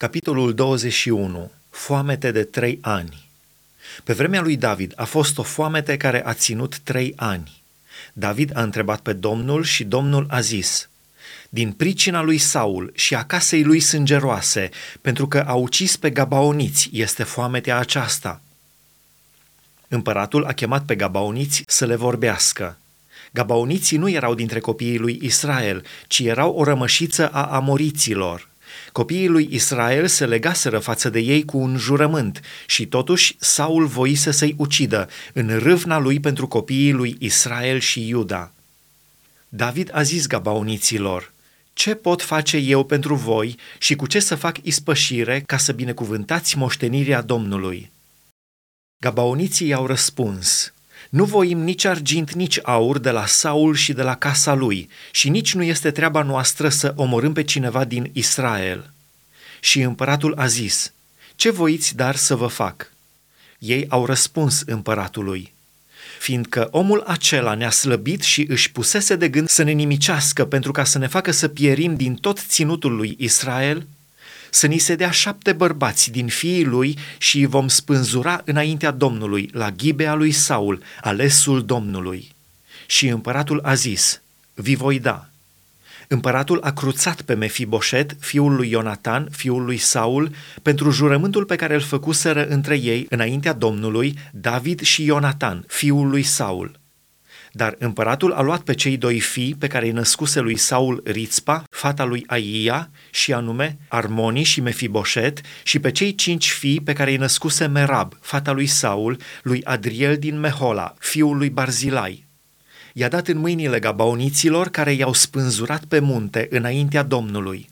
Capitolul 21. Foamete de trei ani. Pe vremea lui David a fost o foamete care a ținut trei ani. David a întrebat pe Domnul și Domnul a zis, din pricina lui Saul și a casei lui sângeroase, pentru că a ucis pe gabaoniți, este foametea aceasta. Împăratul a chemat pe gabaoniți să le vorbească. Gabaoniții nu erau dintre copiii lui Israel, ci erau o rămășiță a amoriților. Copiii lui Israel se legaseră față de ei cu un jurământ și totuși Saul voise să-i ucidă în râvna lui pentru copiii lui Israel și Iuda. David a zis gabaoniților, ce pot face eu pentru voi și cu ce să fac ispășire ca să binecuvântați moștenirea Domnului? Gabaoniții i-au răspuns, nu voim nici argint, nici aur de la Saul și de la casa lui și nici nu este treaba noastră să omorâm pe cineva din Israel. Și împăratul a zis, ce voiți dar să vă fac? Ei au răspuns împăratului, fiindcă omul acela ne-a slăbit și își pusese de gând să ne nimicească pentru ca să ne facă să pierim din tot ținutul lui Israel, să ni se dea șapte bărbați din fiii lui și îi vom spânzura înaintea Domnului, la ghibea lui Saul, alesul Domnului. Și împăratul a zis, vi voi da. Împăratul a cruțat pe Mefiboset, fiul lui Ionatan, fiul lui Saul, pentru jurământul pe care îl făcuseră între ei înaintea Domnului, David și Ionatan, fiul lui Saul. Dar împăratul a luat pe cei doi fii pe care îi născuse lui Saul Rițpa, fata lui Aia, și anume Armoni și Mefiboset, și pe cei cinci fii pe care îi născuse Merab, fata lui Saul, lui Adriel din Mehola, fiul lui Barzilai. I-a dat în mâinile gabaoniților care i-au spânzurat pe munte înaintea Domnului.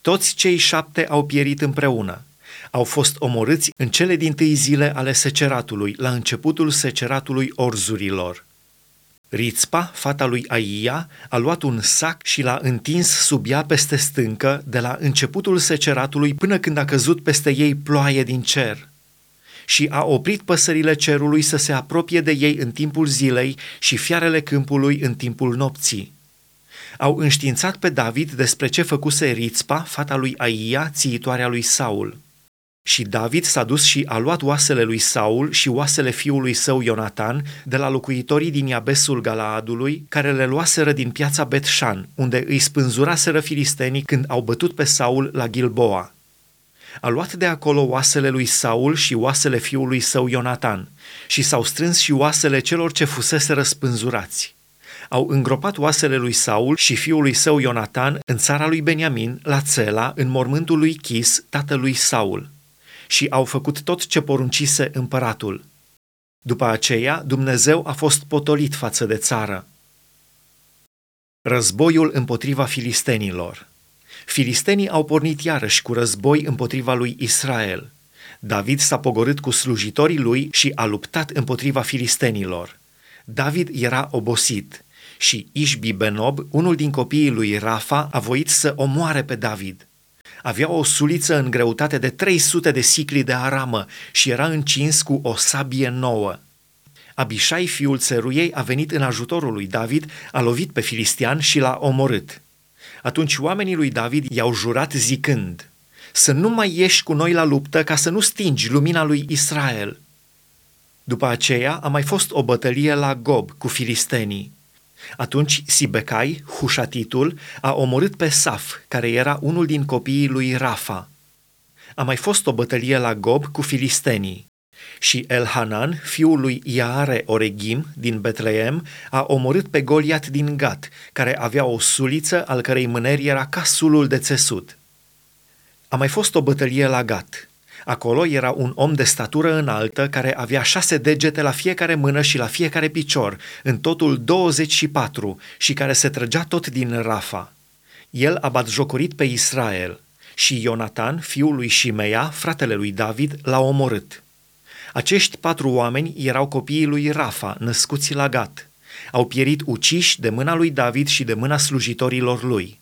Toți cei șapte au pierit împreună. Au fost omorâți în cele din tâi zile ale seceratului, la începutul seceratului orzurilor. Rițpa, fata lui Aia, a luat un sac și l-a întins sub ea peste stâncă, de la începutul seceratului până când a căzut peste ei ploaie din cer. Și a oprit păsările cerului să se apropie de ei în timpul zilei și fiarele câmpului în timpul nopții. Au înștiințat pe David despre ce făcuse Rițpa, fata lui Aia, țiitoarea lui Saul. Și David s-a dus și a luat oasele lui Saul și oasele fiului său Ionatan de la locuitorii din Iabesul Galaadului, care le luaseră din piața Betșan, unde îi spânzuraseră filistenii când au bătut pe Saul la Gilboa. A luat de acolo oasele lui Saul și oasele fiului său Ionatan și s-au strâns și oasele celor ce fusese răspânzurați. Au îngropat oasele lui Saul și fiului său Ionatan în țara lui Beniamin, la Țela, în mormântul lui Chis, tatălui Saul și au făcut tot ce poruncise împăratul. După aceea, Dumnezeu a fost potolit față de țară. Războiul împotriva filistenilor Filistenii au pornit iarăși cu război împotriva lui Israel. David s-a pogorât cu slujitorii lui și a luptat împotriva filistenilor. David era obosit și Ișbi Benob, unul din copiii lui Rafa, a voit să omoare pe David. Avea o suliță în greutate de 300 de sicli de aramă și era încins cu o sabie nouă. Abishai, fiul țeruiei, a venit în ajutorul lui David, a lovit pe filistian și l-a omorât. Atunci oamenii lui David i-au jurat zicând, să nu mai ieși cu noi la luptă ca să nu stingi lumina lui Israel. După aceea a mai fost o bătălie la Gob cu filistenii. Atunci Sibecai, Hușatitul, a omorât pe Saf, care era unul din copiii lui Rafa. A mai fost o bătălie la Gob cu filistenii. Și Elhanan, fiul lui Iare Oregim din Betleem, a omorât pe Goliat din Gat, care avea o suliță al cărei mâneri era ca sulul de țesut. A mai fost o bătălie la Gat. Acolo era un om de statură înaltă care avea șase degete la fiecare mână și la fiecare picior, în totul 24, și care se trăgea tot din Rafa. El a batjocorit pe Israel și Ionatan, fiul lui Shimea, fratele lui David, l-a omorât. Acești patru oameni erau copiii lui Rafa, născuți la Gat. Au pierit uciși de mâna lui David și de mâna slujitorilor lui.